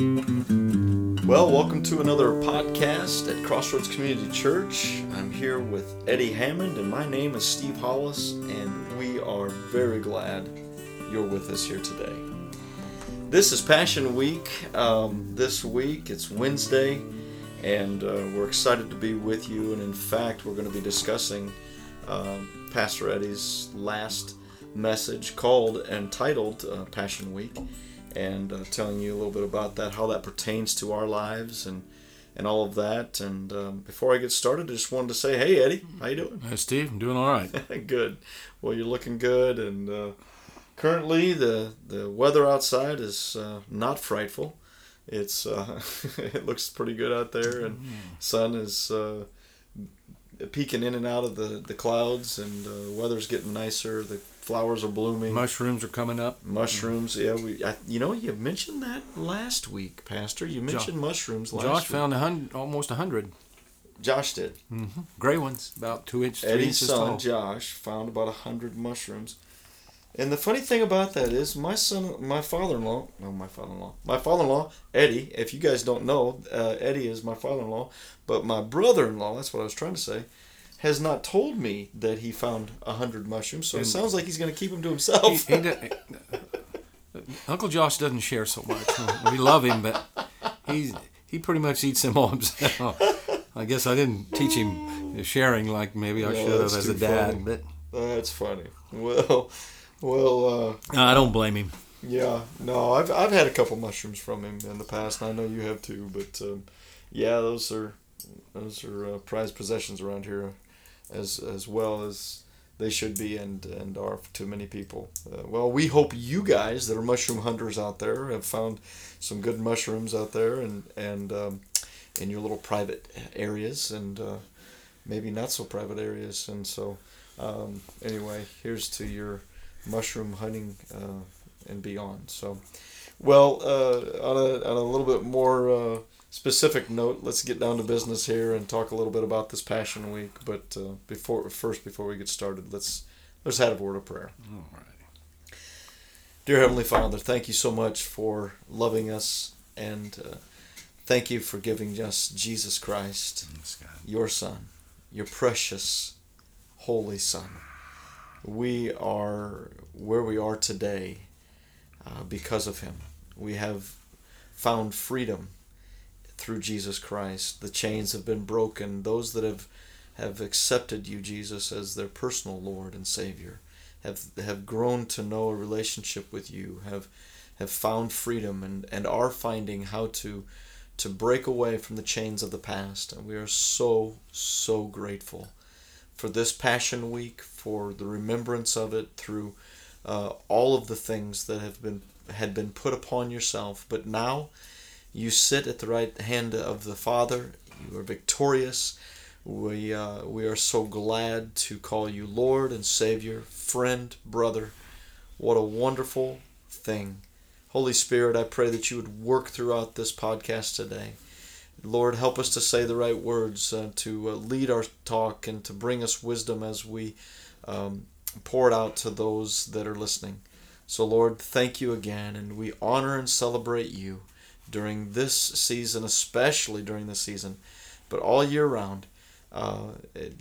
Well, welcome to another podcast at Crossroads Community Church. I'm here with Eddie Hammond, and my name is Steve Hollis, and we are very glad you're with us here today. This is Passion Week. Um, this week, it's Wednesday, and uh, we're excited to be with you. And in fact, we're going to be discussing um, Pastor Eddie's last message called and titled uh, Passion Week and uh, telling you a little bit about that, how that pertains to our lives, and and all of that. And um, before I get started, I just wanted to say, hey Eddie, how you doing? Hey Steve, I'm doing all right. good. Well, you're looking good, and uh, currently the the weather outside is uh, not frightful. It's uh, it looks pretty good out there, and mm-hmm. sun is uh, peeking in and out of the the clouds, and uh, weather's getting nicer. The flowers are blooming. Mushrooms are coming up. Mushrooms, yeah. We, I, you know, you mentioned that last week, Pastor. You mentioned Josh, mushrooms last Josh week. Josh found a hundred, almost a hundred. Josh did. Mm-hmm. Gray ones, about two inches. Eddie's son, tall. Josh, found about a hundred mushrooms. And the funny thing about that is, my son, my father-in-law, no, my father-in-law, my father-in-law, Eddie. If you guys don't know, uh, Eddie is my father-in-law, but my brother-in-law. That's what I was trying to say has not told me that he found a hundred mushrooms, so and it sounds like he's going to keep them to himself. He, he did, Uncle Josh doesn't share so much. We love him, but he's he pretty much eats them all himself. I guess I didn't teach him sharing like maybe I no, should have as a dad, funny. but that's funny. Well, well, uh, I don't blame him. Yeah, no, I've I've had a couple mushrooms from him in the past, and I know you have too. But um, yeah, those are those are uh, prized possessions around here as as well as they should be and and are to many people. Uh, well, we hope you guys that are mushroom hunters out there have found some good mushrooms out there and and um, in your little private areas and uh, maybe not so private areas. And so, um, anyway, here's to your mushroom hunting uh, and beyond. So, well, uh, on a on a little bit more uh, specific note, let's get down to business here and talk a little bit about this Passion Week. But uh, before first, before we get started, let's let's have a word of prayer. All right. Dear Heavenly Father, thank you so much for loving us and uh, thank you for giving us Jesus Christ, your Son, your precious, holy Son. We are where we are today uh, because of Him. We have found freedom through Jesus Christ. The chains have been broken. Those that have have accepted you, Jesus, as their personal Lord and Savior, have have grown to know a relationship with you, have have found freedom and, and are finding how to to break away from the chains of the past. And we are so, so grateful for this Passion Week, for the remembrance of it through uh, all of the things that have been had been put upon yourself. But now you sit at the right hand of the Father. You are victorious. We, uh, we are so glad to call you Lord and Savior, friend, brother. What a wonderful thing. Holy Spirit, I pray that you would work throughout this podcast today. Lord, help us to say the right words, uh, to uh, lead our talk, and to bring us wisdom as we um, pour it out to those that are listening. So, Lord, thank you again, and we honor and celebrate you during this season, especially during this season, but all year round, uh,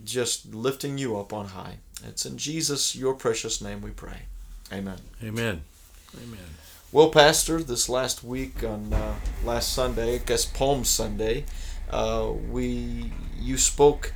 just lifting you up on high. It's in Jesus, your precious name, we pray. Amen. Amen. Amen. Well, Pastor, this last week on uh, last Sunday, I guess Palm Sunday, uh, we you spoke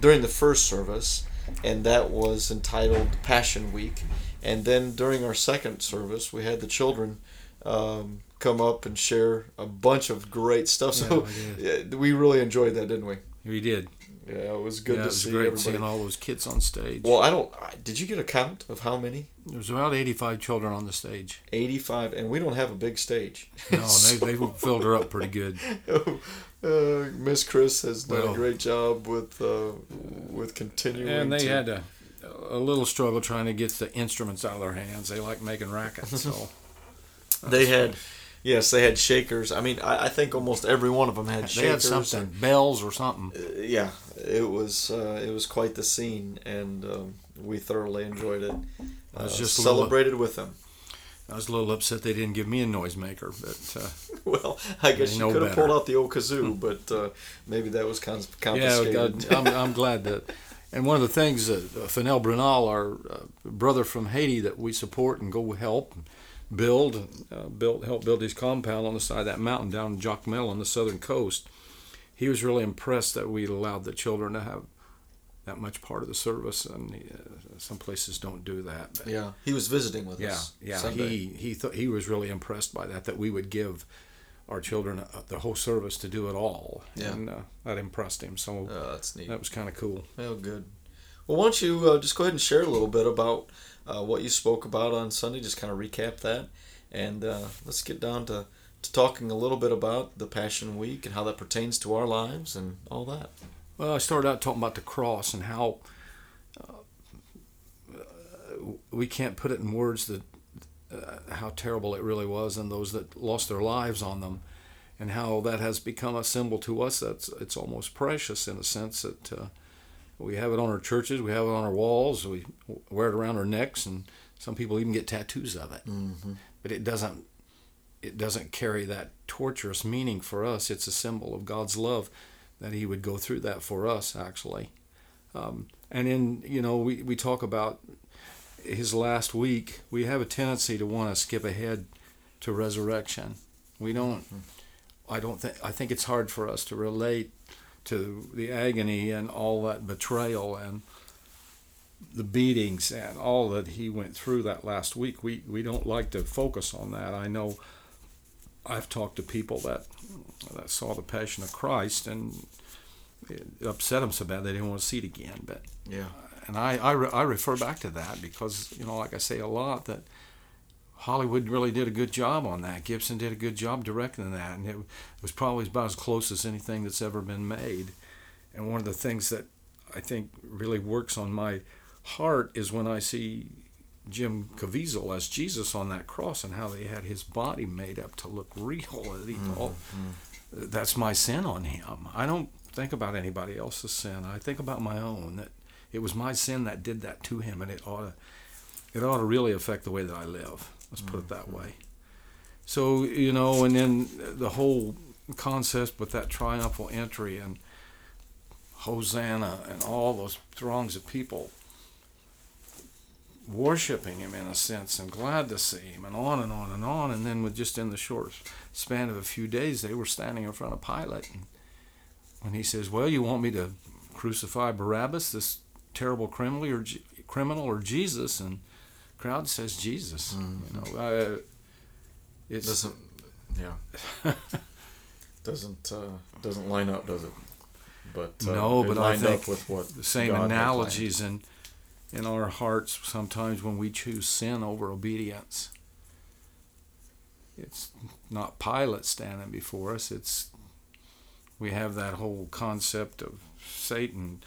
during the first service, and that was entitled Passion Week. And then during our second service, we had the children um, come up and share a bunch of great stuff. So yeah, we really enjoyed that, didn't we? We did. Yeah, it was good yeah, to was see great everybody. seeing all those kids on stage. Well, I don't. Did you get a count of how many? There was about eighty-five children on the stage. Eighty-five, and we don't have a big stage. No, so, they, they filled her up pretty good. Uh, Miss Chris has done well, a great job with uh, with continuing. And they to, had a, a little struggle trying to get the instruments out of their hands. They like making rackets, so they had. Yes, they had shakers. I mean, I, I, think almost every one of them had shakers. They had something, bells or something. Uh, yeah, it was uh, it was quite the scene, and um, we thoroughly enjoyed it. Uh, just celebrated little, with them. I was a little upset they didn't give me a noisemaker, but uh, well, I guess you could have pulled out the old kazoo, but uh, maybe that was cons- confiscated. yeah, God, I'm, I'm glad that. And one of the things that uh, Fennel Brunal, our uh, brother from Haiti, that we support and go help build, uh, build, help build his compound on the side of that mountain down in Jacmel on the southern coast. He was really impressed that we allowed the children to have that much part of the service, and uh, some places don't do that. Yeah, he was visiting with yeah, us. yeah. Sunday. He he thought he was really impressed by that. That we would give our children uh, the whole service to do it all, Yeah. and uh, that impressed him. So Oh, that's neat. that was kind of cool. Oh, good. Well, why don't you uh, just go ahead and share a little bit about uh, what you spoke about on Sunday? Just kind of recap that, and uh, let's get down to, to talking a little bit about the Passion Week and how that pertains to our lives and all that. Well, I started out talking about the cross and how uh, we can't put it in words that uh, how terrible it really was, and those that lost their lives on them, and how that has become a symbol to us. That's it's almost precious in a sense that uh, we have it on our churches, we have it on our walls, we wear it around our necks, and some people even get tattoos of it. Mm-hmm. But it doesn't it doesn't carry that torturous meaning for us. It's a symbol of God's love that He would go through that for us, actually. Um, and in you know we, we talk about His last week. We have a tendency to want to skip ahead to resurrection. We don't. I don't think. I think it's hard for us to relate to the agony and all that betrayal and the beatings and all that he went through that last week. We we don't like to focus on that. I know I've talked to people that that saw the Passion of Christ and it upset them so bad they didn't want to see it again. But Yeah. and I I, re, I refer back to that because you know like I say a lot that Hollywood really did a good job on that. Gibson did a good job directing that, and it was probably about as close as anything that's ever been made. And one of the things that I think really works on my heart is when I see Jim Caviezel as Jesus on that cross and how they had his body made up to look real. All- mm-hmm. That's my sin on him. I don't think about anybody else's sin. I think about my own. That it was my sin that did that to him, and it ought to, it ought to really affect the way that I live. Let's put it mm, that mm. way. So you know, and then the whole concept with that triumphal entry and Hosanna and all those throngs of people worshiping him in a sense and glad to see him and on and on and on. And then with just in the short span of a few days they were standing in front of Pilate. And when he says well you want me to crucify Barabbas this terrible criminal or criminal or Jesus? And crowd says Jesus you know uh, it's Doesn't. Yeah. doesn't uh, doesn't line up, does it? But uh, No, it but I think up with what the same God analogies in in our hearts sometimes when we choose sin over obedience. It's not Pilate standing before us. It's we have that whole concept of Satan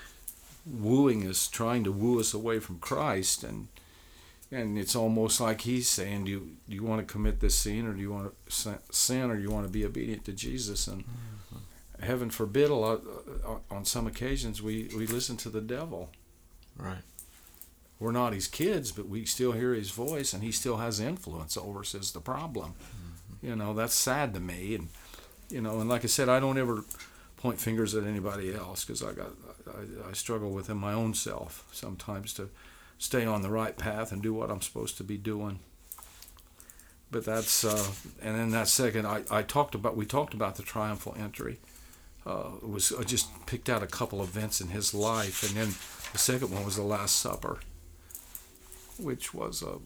wooing us, trying to woo us away from Christ, and and it's almost like he's saying, "Do you do you want to commit this sin, or do you want to sin, or do you want to be obedient to Jesus?" And mm-hmm. heaven forbid, a lot uh, uh, on some occasions we we listen to the devil. Right. We're not his kids, but we still hear his voice, and he still has influence over us. Is the problem? Mm-hmm. You know, that's sad to me, and you know, and like I said, I don't ever point fingers at anybody else because I got I, I struggle within my own self sometimes to stay on the right path and do what I'm supposed to be doing. But that's uh, and then that second I, I talked about we talked about the triumphal entry. Uh, was I just picked out a couple events in his life, and then the second one was the Last Supper, which was a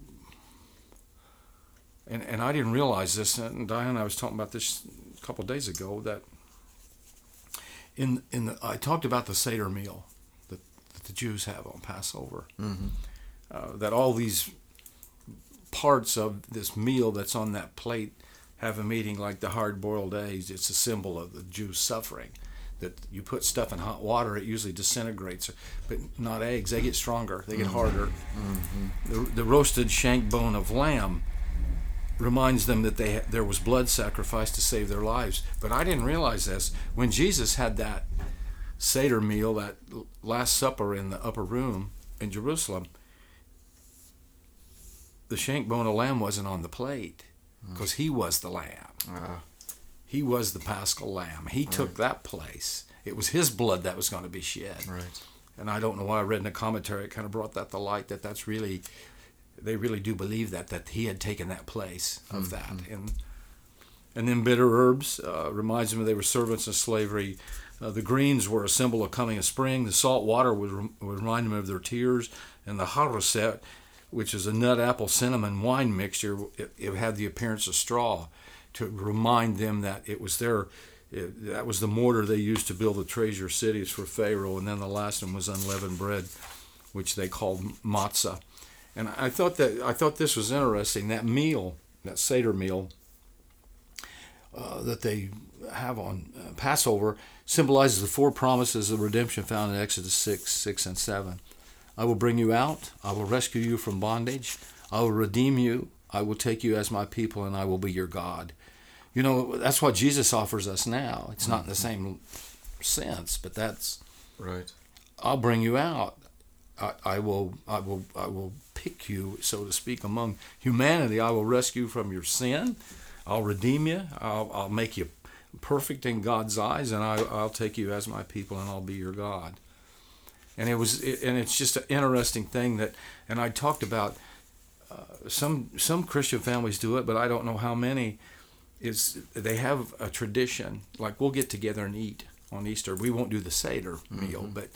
and and I didn't realize this, and Diane and I was talking about this a couple days ago that in in the, I talked about the Seder meal the Jews have on Passover. Mm-hmm. Uh, that all these parts of this meal that's on that plate have a meaning like the hard-boiled eggs. It's a symbol of the Jews' suffering. That you put stuff in hot water, it usually disintegrates. But not eggs; they get stronger, they get harder. The, the roasted shank bone of lamb reminds them that they there was blood sacrifice to save their lives. But I didn't realize this when Jesus had that Seder meal, that Last Supper in the upper room in Jerusalem. the shank bone of lamb wasn't on the plate because he was the lamb. Ah, He was the paschal lamb. He took that place. It was his blood that was going to be shed. right. And I don't know why I read in a commentary it kind of brought that to light that that's really they really do believe that that he had taken that place of that and and then bitter herbs uh, reminds them they were servants in slavery. Uh, the greens were a symbol of coming of spring. The salt water would, rem- would remind them of their tears. And the haroset, which is a nut, apple, cinnamon wine mixture, it, it had the appearance of straw to remind them that it was their, it, that was the mortar they used to build the treasure cities for Pharaoh. And then the last one was unleavened bread, which they called matzah. And I thought that I thought this was interesting. That meal, that Seder meal, uh, that they have on uh, Passover symbolizes the four promises of redemption found in Exodus 6, 6, and 7. I will bring you out. I will rescue you from bondage. I will redeem you. I will take you as my people, and I will be your God. You know, that's what Jesus offers us now. It's not in the same sense, but that's Right. I'll bring you out. I, I will I will I will pick you, so to speak, among humanity. I will rescue you from your sin. I'll redeem you. I'll, I'll make you perfect in God's eyes, and I, I'll take you as my people, and I'll be your God. And it was, it, and it's just an interesting thing that, and I talked about uh, some some Christian families do it, but I don't know how many. Is they have a tradition like we'll get together and eat on Easter. We won't do the Seder meal, but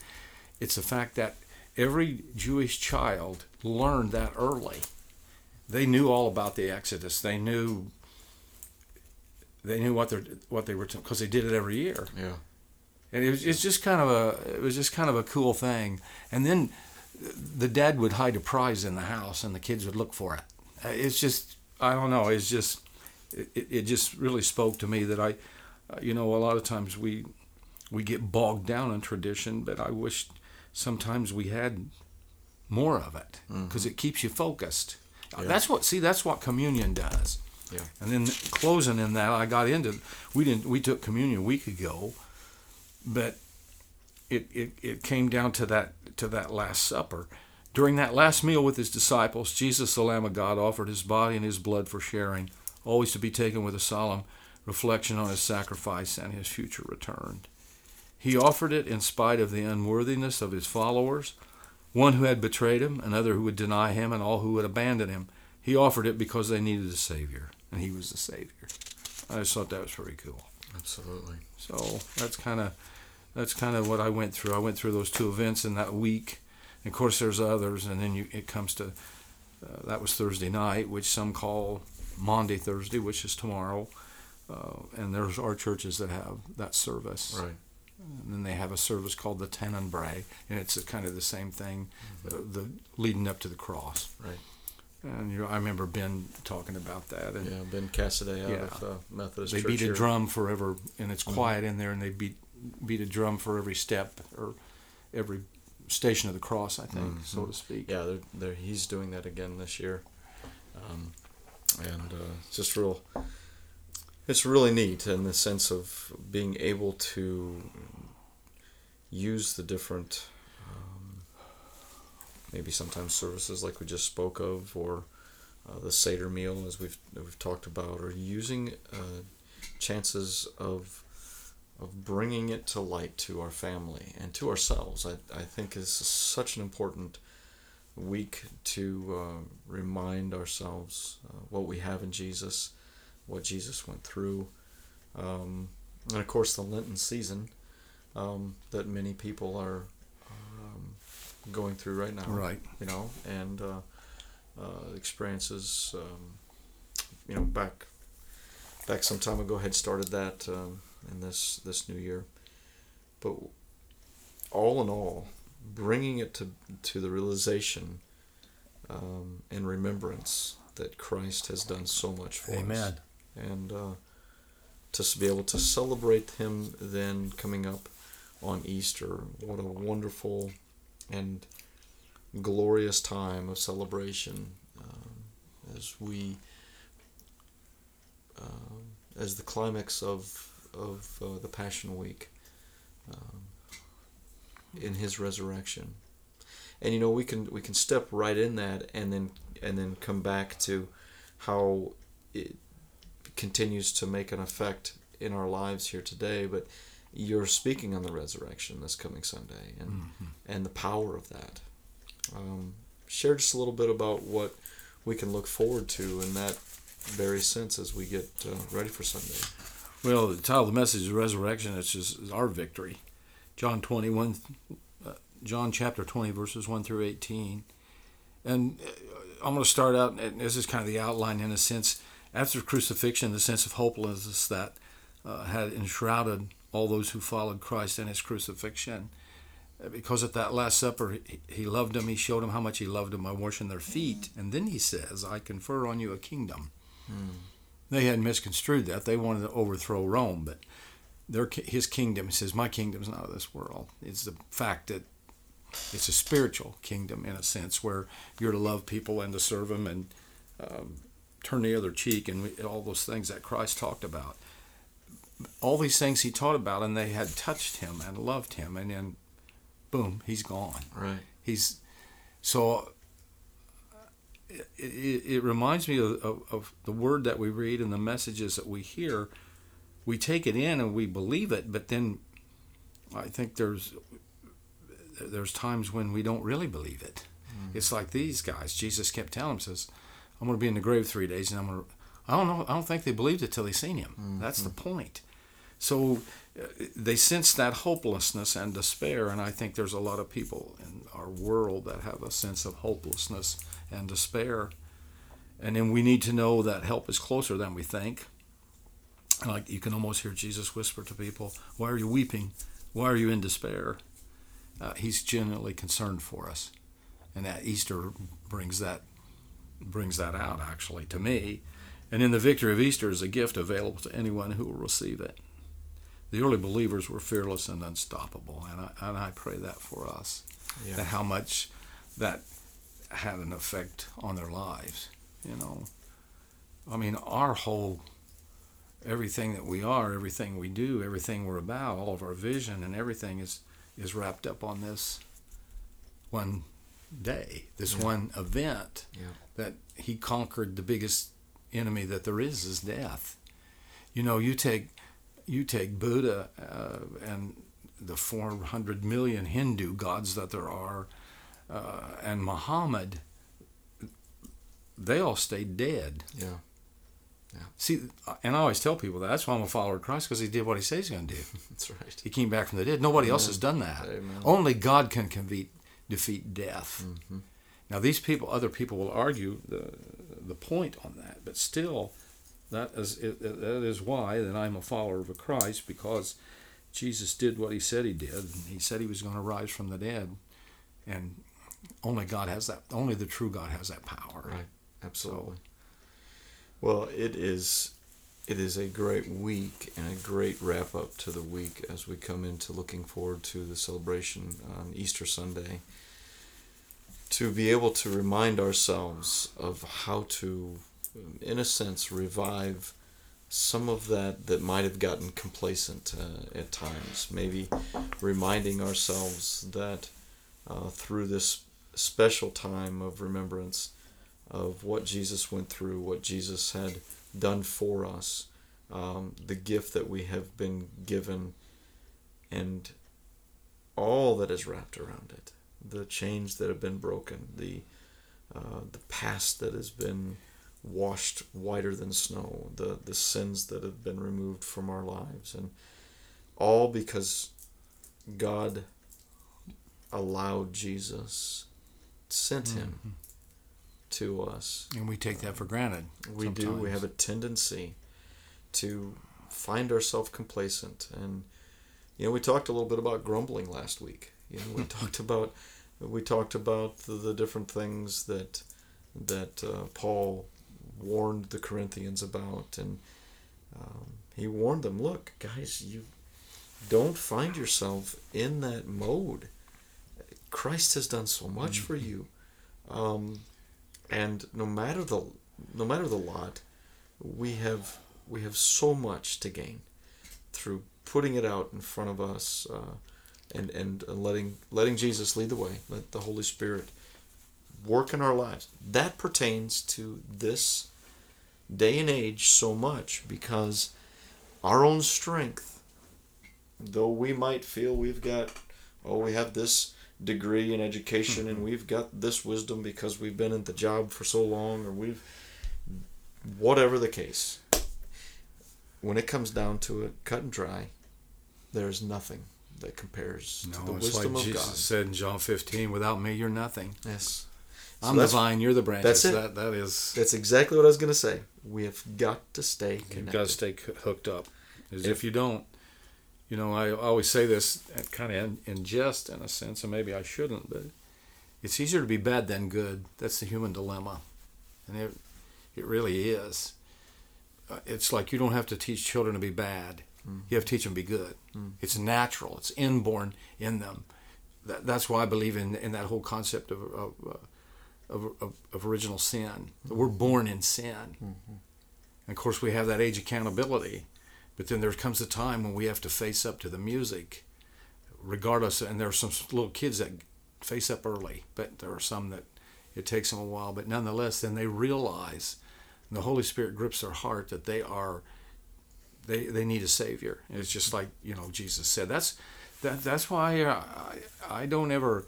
it's the fact that every Jewish child learned that early. They knew all about the Exodus. They knew they knew what they what they were because they did it every year, Yeah. and it was it's just kind of a it was just kind of a cool thing. And then the dad would hide a prize in the house, and the kids would look for it. Uh, It's just I don't know. It's just it, it just really spoke to me that I, uh, you know, a lot of times we we get bogged down in tradition, but I wish sometimes we had more of it because it keeps you focused. Yeah. That's what see that's what communion does. Yeah. And then closing in that, I got into we didn't we took communion a week ago, but it, it, it came down to that to that last supper. During that last meal with his disciples, Jesus, the Lamb of God, offered his body and his blood for sharing, always to be taken with a solemn reflection on his sacrifice and his future return. He offered it in spite of the unworthiness of his followers, one who had betrayed him, another who would deny him, and all who would abandon him. He offered it because they needed a Savior, and he was the Savior. I just thought that was pretty cool. Absolutely. So that's kind of that's kind of what I went through. I went through those two events in that week. And of course, there's others, and then you, it comes to uh, that was Thursday night, which some call Maundy Thursday, which is tomorrow. Uh, and there's our churches that have that service. Right. And then they have a service called the Tenebrae, and it's a, kind of the same thing, uh, the leading up to the cross. Right. And you I remember Ben talking about that, and Yeah. Ben Cassidy out Yeah. of uh, Methodist they Church beat a drum forever, and it's quiet in there, and they beat beat a drum for every step or every station of the cross, I think, so to speak. Yeah, they're, they're, he's doing that again this year, um, and uh, it's just real. It's really neat in the sense of being able to use the different, maybe sometimes services like we just spoke of, or uh, the Seder meal as we've we've talked about, or using uh, chances of of bringing it to light to our family and to ourselves. I, I think is such an important week to uh, remind ourselves uh, what we have in Jesus, what Jesus went through, um, and of course the Lenten season um, that many people are going through right now. Right. You know, and uh, uh, experiences. Um, you know, back back some time ago, had started that um, in this this new year, but all in all, bringing it to to the realization um, and remembrance that Christ has done so much for us Amen. and uh, to be able to celebrate him then coming up on Easter. What a wonderful and glorious time of celebration um, as we, um, as the climax of of uh, the Passion Week, um, in His resurrection. And you know we can we can step right in that and then and then come back to how it continues to make an effect in our lives here today. But you're speaking on the resurrection this coming Sunday and mm-hmm. and the power of that. Um, share just a little bit about what we can look forward to in that very sense as we get uh, ready for Sunday. Well, the title of the message is resurrection. It's just our victory. John 21, uh, John chapter 20, verses 1 through 18. And uh, I'm going to start out, and this is kind of the outline in a sense. After crucifixion, the sense of hopelessness that uh, had enshrouded all those who followed Christ in his crucifixion. Because at that Last Supper, he loved them. He showed them how much he loved them by washing their feet. And then he says, I confer on you a kingdom. Hmm. They had misconstrued that. They wanted to overthrow Rome, but their, his kingdom, he says, My kingdom's not of this world. It's the fact that it's a spiritual kingdom in a sense where you're to love people and to serve them and um, turn the other cheek and we, all those things that Christ talked about all these things he taught about, and they had touched him and loved him, and then, boom, he's gone. Right. He's so. It, it, it reminds me of, of, of, the word that we read and the messages that we hear. We take it in and we believe it, but then I think there's there's times when we don't really believe it. Mm. It's like these guys. Jesus kept telling them, "says I'm going to be in the grave three days, and I'm going to." I don't know. I don't think they believed it till they seen him. Mm-hmm. That's the point. So uh, they sense that hopelessness and despair, and I think there's a lot of people in our world that have a sense of hopelessness and despair. And then we need to know that help is closer than we think. Like you can almost hear Jesus whisper to people, "Why are you weeping? Why are you in despair?" Uh, he's genuinely concerned for us, and that Easter brings that brings that out actually to me. And in the victory of Easter is a gift available to anyone who will receive it the early believers were fearless and unstoppable, and I, and I pray that for us, yeah. that how much that had an effect on their lives. You know, I mean, our whole everything that we are, everything we do, everything we're about, all of our vision and everything is is wrapped up on this one day, this yeah. one event yeah. that he conquered the biggest enemy that there is is death. You know, you take you take Buddha uh, and the 400 million Hindu gods that there are, uh, and Muhammad, they all stayed dead. Yeah. Yeah. See, and I always tell people that. That's why I'm a follower of Christ because he did what he says he's going to do. That's right. He came back from the dead. Nobody Amen. else has done that. Amen. Only God can defeat, defeat death. Mm-hmm. Now, these people, other people will argue the the point on that, but still, that is, it, that is why that I'm a follower of Christ because Jesus did what he said he did. He said he was going to rise from the dead, and only God has that. Only the true God has that power. Right. Absolutely. So, well, it is. It is a great week and a great wrap up to the week as we come into looking forward to the celebration on Easter Sunday. To be able to remind ourselves of how to in a sense, revive some of that that might have gotten complacent uh, at times. Maybe reminding ourselves that uh, through this special time of remembrance of what Jesus went through, what Jesus had done for us, um, the gift that we have been given, and all that is wrapped around it, the chains that have been broken, the uh, the past that has been washed whiter than snow, the, the sins that have been removed from our lives, and all because God allowed Jesus, sent mm-hmm. him to us. And we take that for granted. We sometimes. do. We have a tendency to find ourselves complacent. And, you know, we talked a little bit about grumbling last week. You know, we talked about we talked about the, the different things that that uh, Paul warned the Corinthians about, and um, he warned them, "Look, guys, you don't find yourself in that mode. Christ has done so much mm-hmm. for you, um, and no matter the no matter the lot, we have we have so much to gain through putting it out in front of us." Uh, and, and letting letting Jesus lead the way, let the Holy Spirit work in our lives. That pertains to this day and age so much because our own strength, though we might feel we've got, oh, we have this degree in education and mm-hmm. we've got this wisdom because we've been in the job for so long or we've, whatever the case, when it comes down to it, cut and dry, there's nothing that compares No, to the it's wisdom like of Jesus God. said in John 15, without me, you're nothing. Yes. So I'm the vine, you're the branches. that's it. That, that is, That's exactly what I was going to say. We have got to stay you've got to stay hooked up. As If- if you don't, you know, I always say this kind of in, in jest in a sense, and maybe I shouldn't, but it's easier to be bad than good. That's the human dilemma. And it, it really is. Uh, It's like you don't have to teach children to be bad. You have to teach them to be good. It's natural. It's inborn in them. That, that's why I believe in, in that whole concept of, of, uh, of, of, of original sin. We're born in sin. And of course, we have that age accountability. But then there comes a time when we have to face up to the music, regardless. And there are some little kids that face up early, but there are some that it takes them a while. But nonetheless, then they realize, and the Holy Spirit grips their heart that they are, they they need a Savior. And it's just like you know Jesus said. That's that that's why uh, I I don't ever,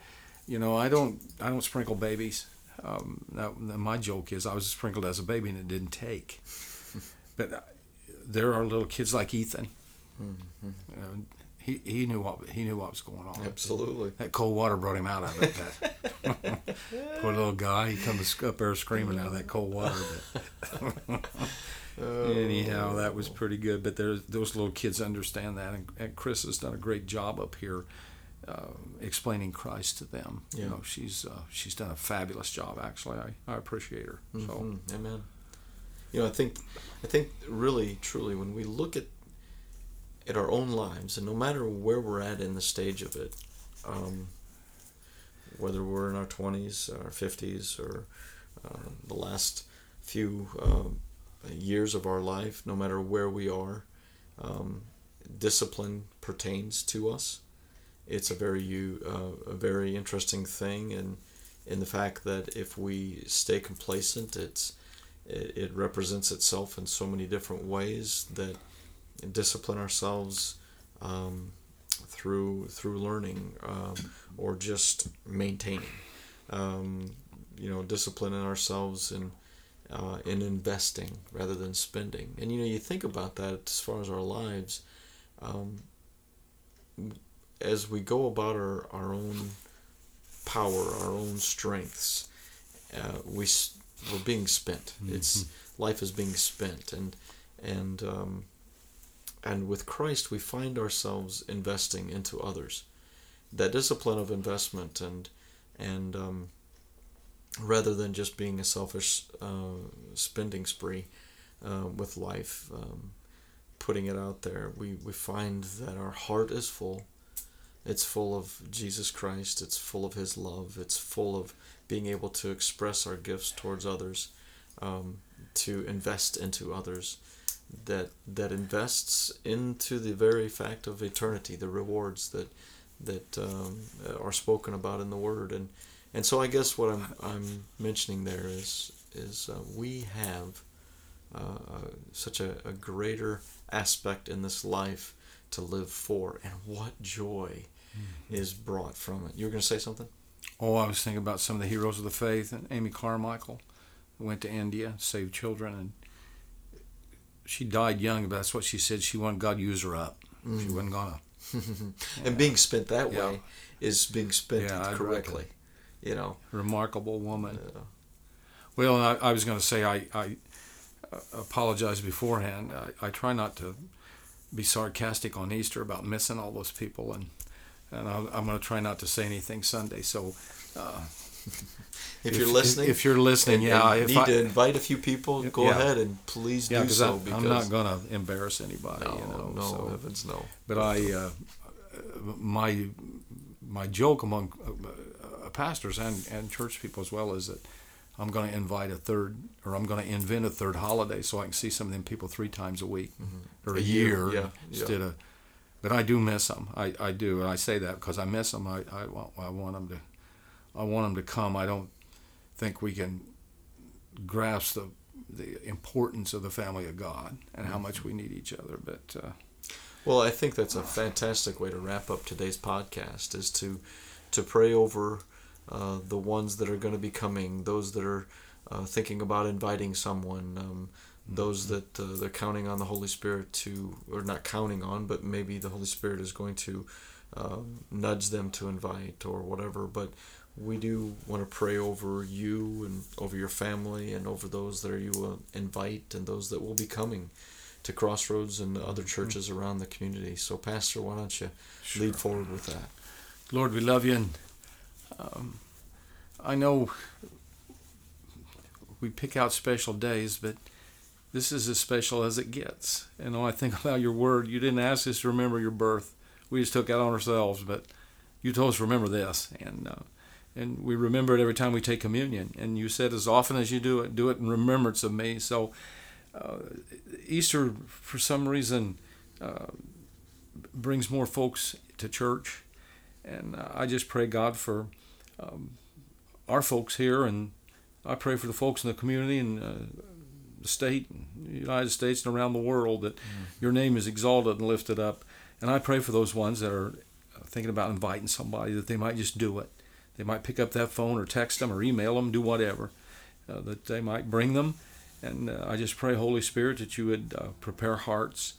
you know, I don't I don't sprinkle babies. Um, that, my joke is I was sprinkled as a baby and it didn't take. but uh, there are little kids like Ethan. Uh, he he knew what he knew what was going on. Absolutely. That cold water brought him out of it. That poor little guy. He comes up there screaming out of that cold water. But anyhow, that was pretty good. But there's those little kids understand that, and, and Chris has done a great job up here. Uh, explaining Christ to them, Yeah. you know, she's uh, she's done a fabulous job. Actually, I, I appreciate her. So Mhm. Amen. You know, I think, I think really, truly, when we look at at our own lives, and no matter where we're at in the stage of it, um, whether we're in our twenties, our fifties, or uh, the last few um, years of our life, no matter where we are, um, discipline pertains to us. It's a very you uh, a very interesting thing, and in the fact that if we stay complacent, it's it, it represents itself in so many different ways that discipline ourselves um, through through learning um, or just maintaining. Um, you know, disciplining ourselves in uh, in investing rather than spending. And you know, you think about that as far as our lives. Um, as we go about our, our own power, our own strengths, uh, we we're being spent. It's life is being spent, and and um, and with Christ we find ourselves investing into others. That discipline of investment and and um, rather than just being a selfish uh, spending spree uh, with life, um, putting it out there, we, we find that our heart is full. It's full of Jesus Christ. It's full of His love. It's full of being able to express our gifts towards others, um, to invest into others, that that invests into the very fact of eternity, the rewards that that um, are spoken about in the Word, and and so I guess what I'm I'm mentioning there is is uh, we have uh, uh, such a, a greater aspect in this life to live for, and what joy is brought from it. You were going to say something? Oh, I was thinking about some of the heroes of the faith, and Amy Carmichael went to India, saved children, and she died young. But that's what she said. She wanted God to use her up. She wasn't gonna. And being spent that Yeah. way is being spent Yeah, correctly. You know. Remarkable woman. Well, I, I was going to say I, I uh, apologize beforehand. I, I try not to be sarcastic on Easter about missing all those people, and and I, I'm going to try not to say anything Sunday. So uh, if, you're listening, if, you're listening, and- yeah, and if need I, to invite a few people, go Yeah. ahead and please yeah, do so. I'm, because I'm not going to embarrass anybody. no, you know, no, so. heavens, no. But I, uh, my my joke among uh, uh, pastors and, and church people as well is that I'm going to invite a third, or I'm going to invent a third holiday so I can see some of them people three times a week or a, A year, year, yeah, yeah. instead of. But I do miss them. I, I do, and I say that because I miss them. I, I want I want them to, I want them to come. I don't. think we can grasp the the importance of the family of God and how much we need each other. But uh, well, I think that's a fantastic way to wrap up today's podcast is to to pray over uh, the ones that are going to be coming, those that are uh, thinking about inviting someone, um, those that uh, they're counting on the Holy Spirit to, or not counting on, but maybe the Holy Spirit is going to um, nudge them to invite or whatever. But we do want to pray over you and over your family and over those that you will invite and those that will be coming to Crossroads and other churches around the community. So, Pastor, why don't you sure. lead forward with that? Lord, we love you, and um, I know we pick out special days, but this is as special as it gets. And when I think about your word, you didn't ask us to remember your birth. We just took it on ourselves, but you told us to remember this. And uh, and we remember it every time we take communion. And you said, as often as you do it, do it in remembrance of me. So, uh, Easter, for some reason, uh, brings more folks to church. And uh, I just pray God for um, our folks here, and I pray for the folks in the community and uh, the state, the United States, and around the world that mm. your name is exalted and lifted up. And I pray for those ones that are thinking about inviting somebody that they might just do it they might pick up that phone or text them or email them, do whatever, uh, that they might bring them. And uh, I just pray, Holy Spirit, that you would uh, prepare hearts.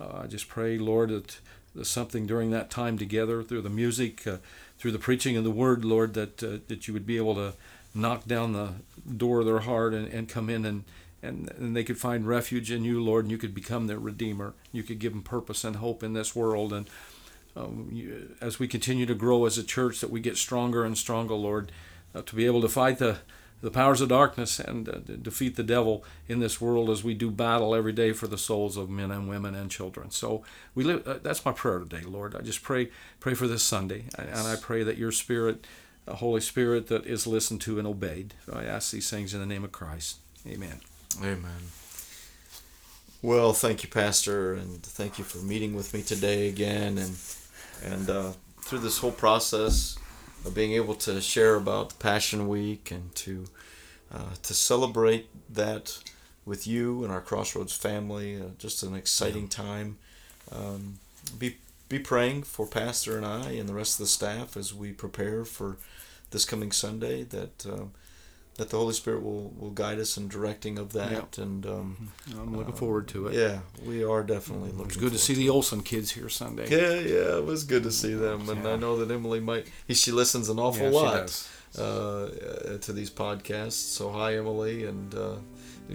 Uh, I just pray, Lord, that something during that time together through the music, uh, through the preaching of the word, Lord, that uh, that you would be able to knock down the door of their heart and, and come in and, and, and they could find refuge in you, Lord, and you could become their Redeemer. You could give them purpose and hope in this world. And um, you, as we continue to grow as a church, that we get stronger and stronger, Lord, uh, to be able to fight the the powers of darkness and uh, defeat the devil in this world as we do battle every day for the souls of men and women and children. So we live. Uh, that's my prayer today, Lord. I just pray pray for this Sunday, and I pray that your Spirit, uh, Holy Spirit, that is listened to and obeyed. So I ask these things in the name of Christ. Amen. Amen. Well, thank you, Pastor, and thank you for meeting with me today again, and and uh, through this whole process of being able to share about Passion Week and to uh, to celebrate that with you and our Crossroads family, uh, just an exciting time. Um, be be praying for Pastor and I and the rest of the staff as we prepare for this coming Sunday that um, that the Holy Spirit will, will guide us in directing of that. Yep. And um, mm-hmm. I'm looking uh, forward to it. Yeah, we are definitely looking. It It's good to see the Olson kids here Sunday. Yeah, yeah, it was good to see them, and yeah. I know that Emily might. She listens an awful yeah, lot uh, to these podcasts. So hi, Emily, and uh,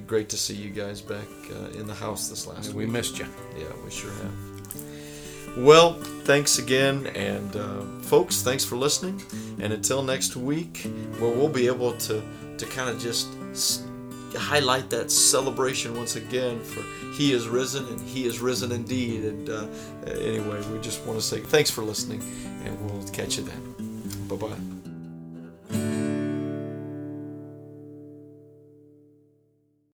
great to see you guys back uh, in the house this last week. We missed you. Yeah, we sure have. Well, thanks again, and uh, folks, thanks for listening. And until next week, where we'll be able to to kind of just highlight that celebration once again for he is risen and he is risen indeed. And uh, anyway we just want to say thanks for listening and we'll catch you then. Bye bye